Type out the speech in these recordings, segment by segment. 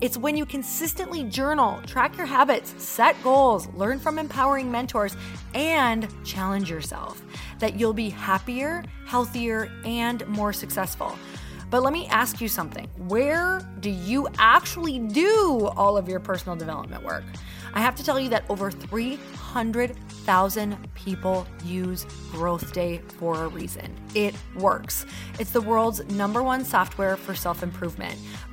It's when you consistently journal, track your habits, set goals, learn from empowering mentors, and challenge yourself that you'll be happier, healthier, and more successful. But let me ask you something. Where do you actually do all of your personal development work? I have to tell you that over 300,000 people use Growth Day for a reason. It works. It's the world's number one software for self improvement.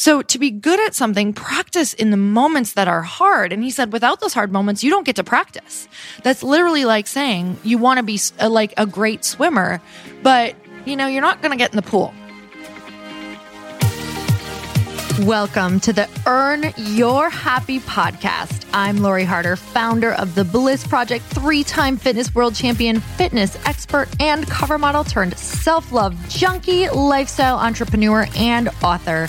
So to be good at something, practice in the moments that are hard. And he said, without those hard moments, you don't get to practice. That's literally like saying you want to be a, uh, like a great swimmer, but you know, you're not going to get in the pool. Welcome to the Earn Your Happy podcast. I'm Lori Harder, founder of the Bliss Project, three time fitness world champion, fitness expert, and cover model turned self love junkie, lifestyle entrepreneur, and author.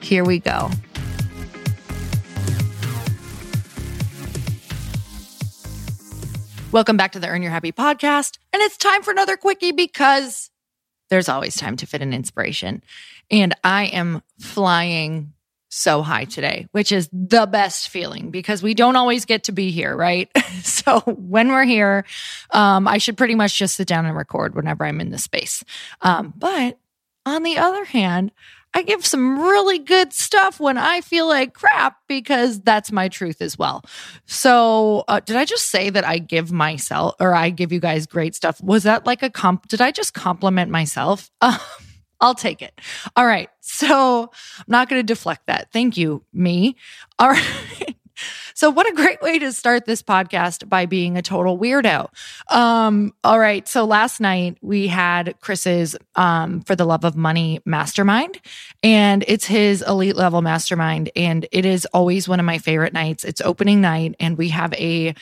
Here we go. Welcome back to the Earn Your Happy podcast. And it's time for another quickie because there's always time to fit an inspiration. And I am flying so high today, which is the best feeling because we don't always get to be here, right? so when we're here, um, I should pretty much just sit down and record whenever I'm in the space. Um, but on the other hand, I give some really good stuff when I feel like crap because that's my truth as well. So, uh, did I just say that I give myself or I give you guys great stuff? Was that like a comp? Did I just compliment myself? Uh, I'll take it. All right. So, I'm not going to deflect that. Thank you, me. All right. So, what a great way to start this podcast by being a total weirdo. Um, all right. So, last night we had Chris's um, For the Love of Money mastermind, and it's his elite level mastermind. And it is always one of my favorite nights. It's opening night, and we have a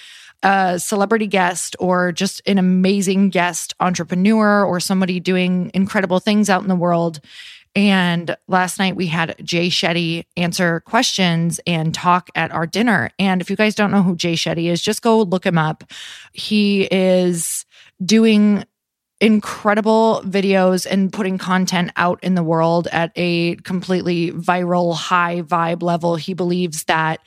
a celebrity guest or just an amazing guest entrepreneur or somebody doing incredible things out in the world. And last night we had Jay Shetty answer questions and talk at our dinner. And if you guys don't know who Jay Shetty is, just go look him up. He is doing incredible videos and putting content out in the world at a completely viral high vibe level. He believes that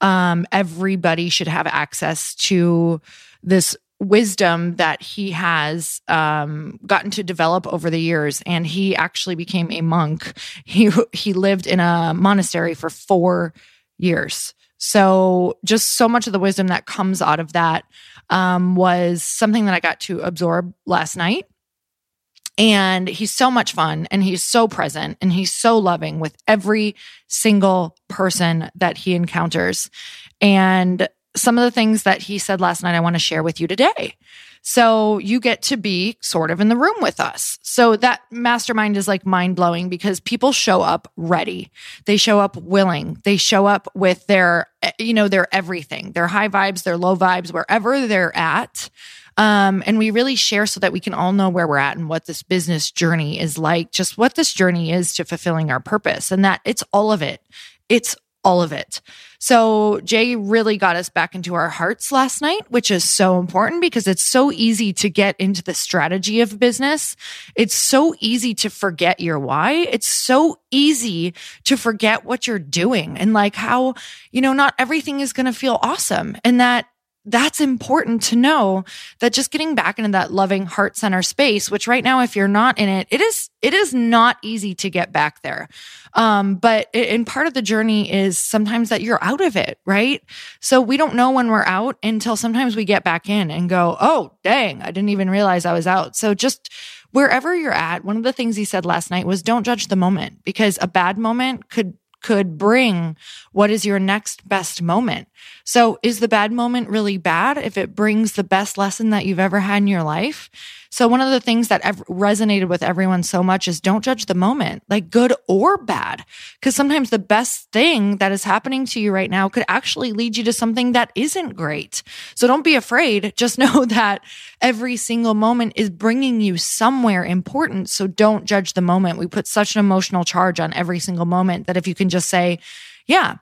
um, everybody should have access to this wisdom that he has um, gotten to develop over the years and he actually became a monk he he lived in a monastery for 4 years so just so much of the wisdom that comes out of that um, was something that I got to absorb last night. And he's so much fun and he's so present and he's so loving with every single person that he encounters. And some of the things that he said last night, I want to share with you today. So you get to be sort of in the room with us. So that mastermind is like mind blowing because people show up ready. They show up willing. They show up with their, you know, their everything, their high vibes, their low vibes, wherever they're at. Um, and we really share so that we can all know where we're at and what this business journey is like, just what this journey is to fulfilling our purpose and that it's all of it. It's all of it. So Jay really got us back into our hearts last night, which is so important because it's so easy to get into the strategy of business. It's so easy to forget your why. It's so easy to forget what you're doing and like how, you know, not everything is going to feel awesome and that that's important to know that just getting back into that loving heart center space, which right now, if you're not in it, it is, it is not easy to get back there. Um, but and part of the journey is sometimes that you're out of it, right? So we don't know when we're out until sometimes we get back in and go, Oh, dang, I didn't even realize I was out. So just wherever you're at, one of the things he said last night was don't judge the moment because a bad moment could could bring what is your next best moment. So is the bad moment really bad if it brings the best lesson that you've ever had in your life? So one of the things that resonated with everyone so much is don't judge the moment, like good or bad. Cause sometimes the best thing that is happening to you right now could actually lead you to something that isn't great. So don't be afraid. Just know that every single moment is bringing you somewhere important. So don't judge the moment. We put such an emotional charge on every single moment that if you can just say, yeah,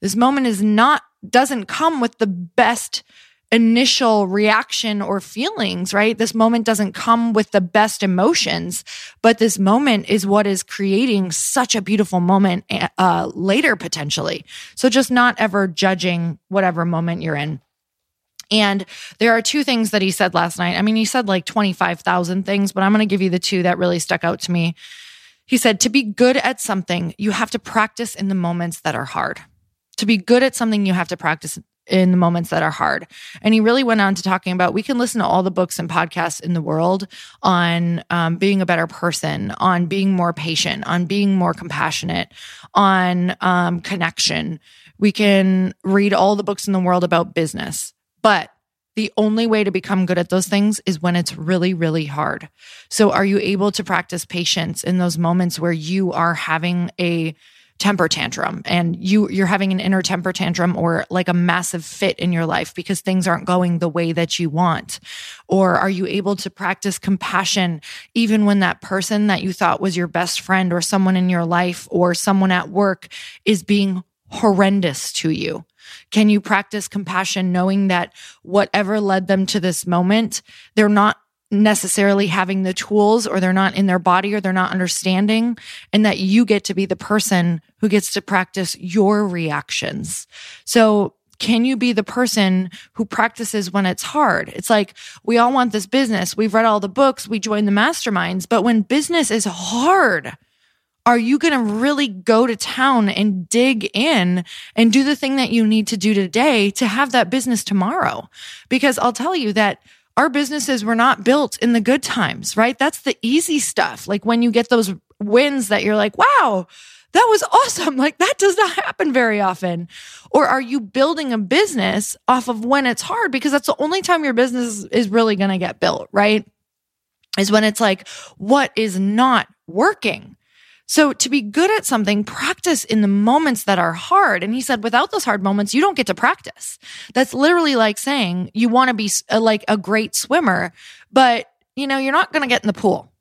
this moment is not, doesn't come with the best initial reaction or feelings, right? This moment doesn't come with the best emotions, but this moment is what is creating such a beautiful moment uh, later potentially. So just not ever judging whatever moment you're in. And there are two things that he said last night. I mean, he said like 25,000 things, but I'm going to give you the two that really stuck out to me. He said, to be good at something, you have to practice in the moments that are hard. To be good at something, you have to practice in the moments that are hard. And he really went on to talking about we can listen to all the books and podcasts in the world on um, being a better person, on being more patient, on being more compassionate, on um, connection. We can read all the books in the world about business, but the only way to become good at those things is when it's really, really hard. So, are you able to practice patience in those moments where you are having a temper tantrum and you you're having an inner temper tantrum or like a massive fit in your life because things aren't going the way that you want. Or are you able to practice compassion even when that person that you thought was your best friend or someone in your life or someone at work is being horrendous to you? Can you practice compassion knowing that whatever led them to this moment they're not necessarily having the tools or they're not in their body or they're not understanding and that you get to be the person who gets to practice your reactions. So can you be the person who practices when it's hard? It's like we all want this business. We've read all the books, we join the masterminds, but when business is hard, are you going to really go to town and dig in and do the thing that you need to do today to have that business tomorrow? Because I'll tell you that our businesses were not built in the good times, right? That's the easy stuff. Like when you get those wins that you're like, wow, that was awesome. Like that does not happen very often. Or are you building a business off of when it's hard? Because that's the only time your business is really going to get built, right? Is when it's like, what is not working? So to be good at something, practice in the moments that are hard. And he said, without those hard moments, you don't get to practice. That's literally like saying you want to be a, uh, like a great swimmer, but you know, you're not going to get in the pool.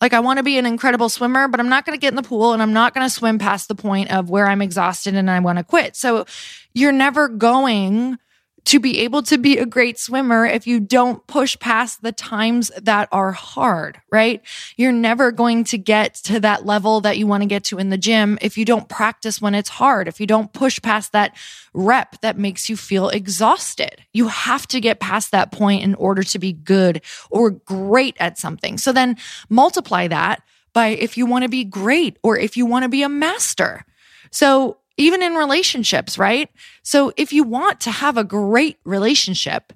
Like I want to be an incredible swimmer, but I'm not going to get in the pool and I'm not going to swim past the point of where I'm exhausted and I want to quit. So you're never going to be able to be a great swimmer if you don't push past the times that are hard, right? You're never going to get to that level that you want to get to in the gym if you don't practice when it's hard, if you don't push past that rep that makes you feel exhausted. You have to get past that point in order to be good or great at something. So then multiply that by if you want to be great or if you want to be a master. So even in relationships, right? So if you want to have a great relationship,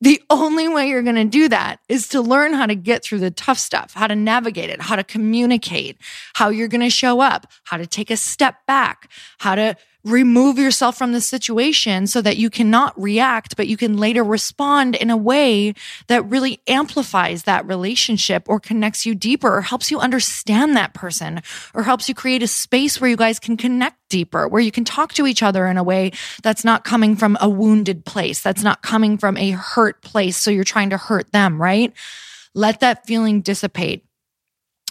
the only way you're going to do that is to learn how to get through the tough stuff, how to navigate it, how to communicate, how you're going to show up, how to take a step back, how to remove yourself from the situation so that you cannot react, but you can later respond in a way that really amplifies that relationship or connects you deeper or helps you understand that person or helps you create a space where you guys can connect deeper, where you can talk to each other in a way that's not coming from a wounded place, that's not coming from a hurt place. So you're trying to hurt them, right? Let that feeling dissipate.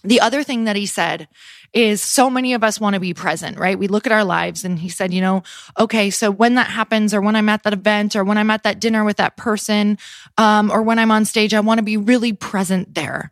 The other thing that he said is so many of us want to be present, right? We look at our lives and he said, you know, okay, so when that happens or when I'm at that event or when I'm at that dinner with that person, um, or when I'm on stage, I want to be really present there.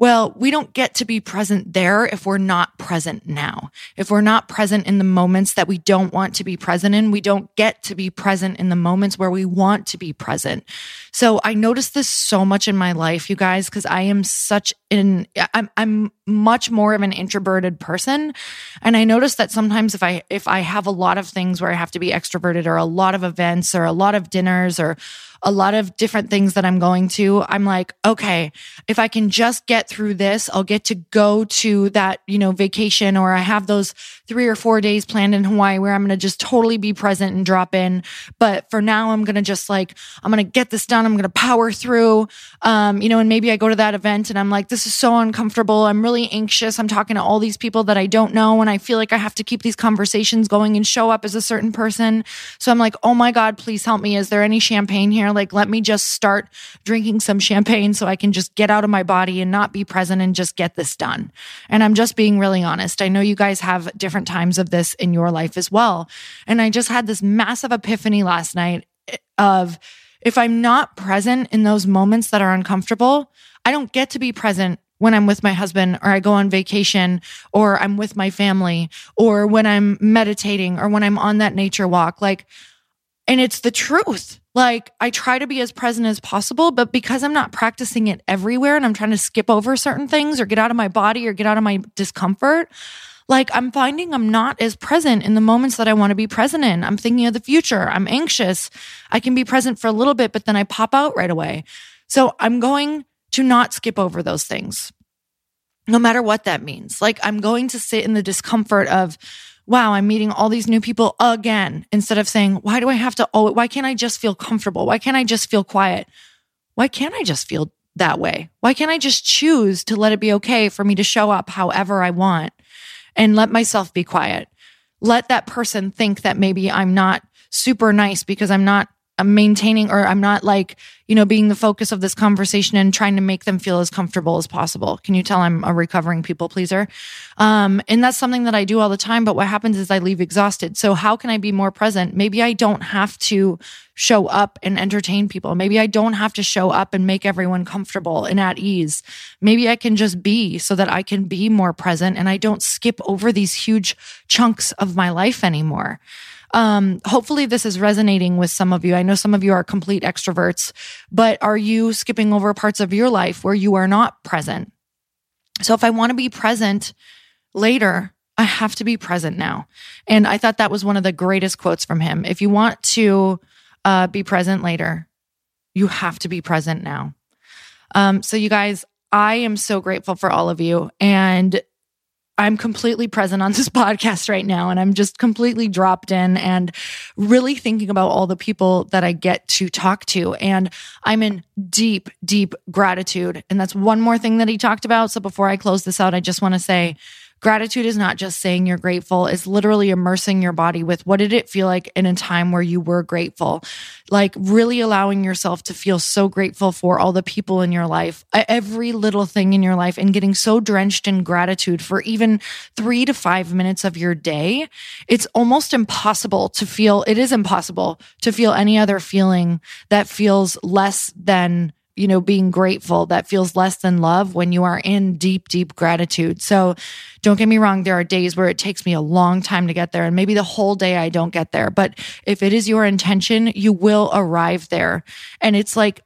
Well, we don't get to be present there if we're not present now. If we're not present in the moments that we don't want to be present in, we don't get to be present in the moments where we want to be present. So I noticed this so much in my life, you guys, because I am such an, I'm, I'm much more of an introverted person. And I noticed that sometimes if I, if I have a lot of things where I have to be extroverted or a lot of events or a lot of dinners or a lot of different things that I'm going to, I'm like, okay, if I can just get through this, I'll get to go to that, you know, vacation or I have those three or four days planned in Hawaii where I'm going to just totally be present and drop in. But for now, I'm going to just like, I'm going to get this done. I'm going to power through. Um, you know, and maybe I go to that event and I'm like, this is so uncomfortable. I'm really anxious. I'm talking to all these people that I don't know. And I feel like I have to keep these conversations going and show up as a certain person. So I'm like, oh my God, please help me. Is there any champagne here? Like, let me just start drinking some champagne so I can just get out of my body and not be present and just get this done. And I'm just being really honest. I know you guys have different times of this in your life as well. And I just had this massive epiphany last night eh, of if I'm not present in those moments that are uncomfortable, I don't get to be present when I'm with my husband or I go on vacation or I'm with my family or when I'm meditating or when I'm on that nature walk. Like, and it's the truth. Like I try to be as present as possible, but because I'm not practicing it everywhere and I'm trying to skip over certain things or get out of my body or get out of my discomfort, like I'm finding I'm not as present in the moments that I want to be present in. I'm thinking of the future. I'm anxious. I can be present for a little bit, but then I pop out right away. So I'm going to not skip over those things, no matter what that means. Like I'm going to sit in the discomfort of, wow, I'm meeting all these new people again, instead of saying, why do I have to, oh, why can't I just feel comfortable? Why can't I just feel quiet? Why can't I just feel that way? Why can't I just choose to let it be okay for me to show up however I want and let myself be quiet? Let that person think that maybe I'm not super nice because I'm not Maintaining or I'm not like, you know, being the focus of this conversation and trying to make them feel as comfortable as possible. Can you tell I'm a recovering people pleaser? Um, and that's something that I do all the time. But what happens is I leave exhausted. So how can I be more present? Maybe I don't have to show up and entertain people. Maybe I don't have to show up and make everyone comfortable and at ease. Maybe I can just be so that I can be more present and I don't skip over these huge chunks of my life anymore. Um, hopefully this is resonating with some of you. I know some of you are complete extroverts, but are you skipping over parts of your life where you are not present? So if I want to be present later, I have to be present now. And I thought that was one of the greatest quotes from him. If you want to uh, be present later, you have to be present now. Um, so, you guys, I am so grateful for all of you. And I'm completely present on this podcast right now and I'm just completely dropped in and really thinking about all the people that I get to talk to. And I'm in deep, deep gratitude. And that's one more thing that he talked about. So before I close this out, I just want to say, Gratitude is not just saying you're grateful, it's literally immersing your body with what did it feel like in a time where you were grateful? Like really allowing yourself to feel so grateful for all the people in your life, every little thing in your life, and getting so drenched in gratitude for even three to five minutes of your day. It's almost impossible to feel, it is impossible to feel any other feeling that feels less than you know, being grateful that feels less than love when you are in deep, deep gratitude. So don't get me wrong. There are days where it takes me a long time to get there and maybe the whole day I don't get there. But if it is your intention, you will arrive there. And it's like,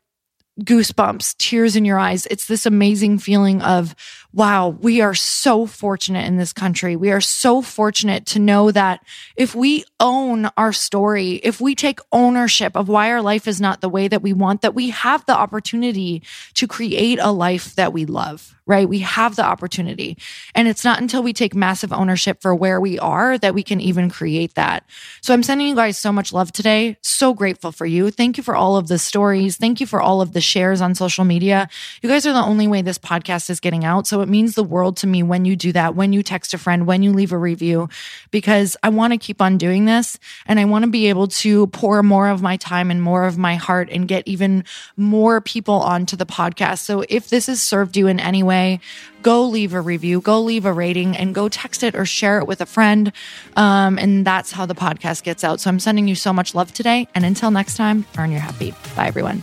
goosebumps, tears in your eyes. It's this amazing feeling of, wow, we are so fortunate in this country. We are so fortunate to know that if we own our story, if we take ownership of why our life is not the way that we want, that we have the opportunity to create a life that we love right? We have the opportunity. And it's not until we take massive ownership for where we are that we can even create that. So I'm sending you guys so much love today. So grateful for you. Thank you for all of the stories. Thank you for all of the shares on social media. You guys are the only way this podcast is getting out. So it means the world to me when you do that, when you text a friend, when you leave a review, because I want to keep on doing this and I want to be able to pour more of my time and more of my heart and get even more people onto the podcast. So if this has served you in any way, go leave a review, go leave a rating, and go text it or share it with a friend. Um, and that's how the podcast gets out. So I'm sending you so much love today. And until next time, earn your happy. Bye, everyone.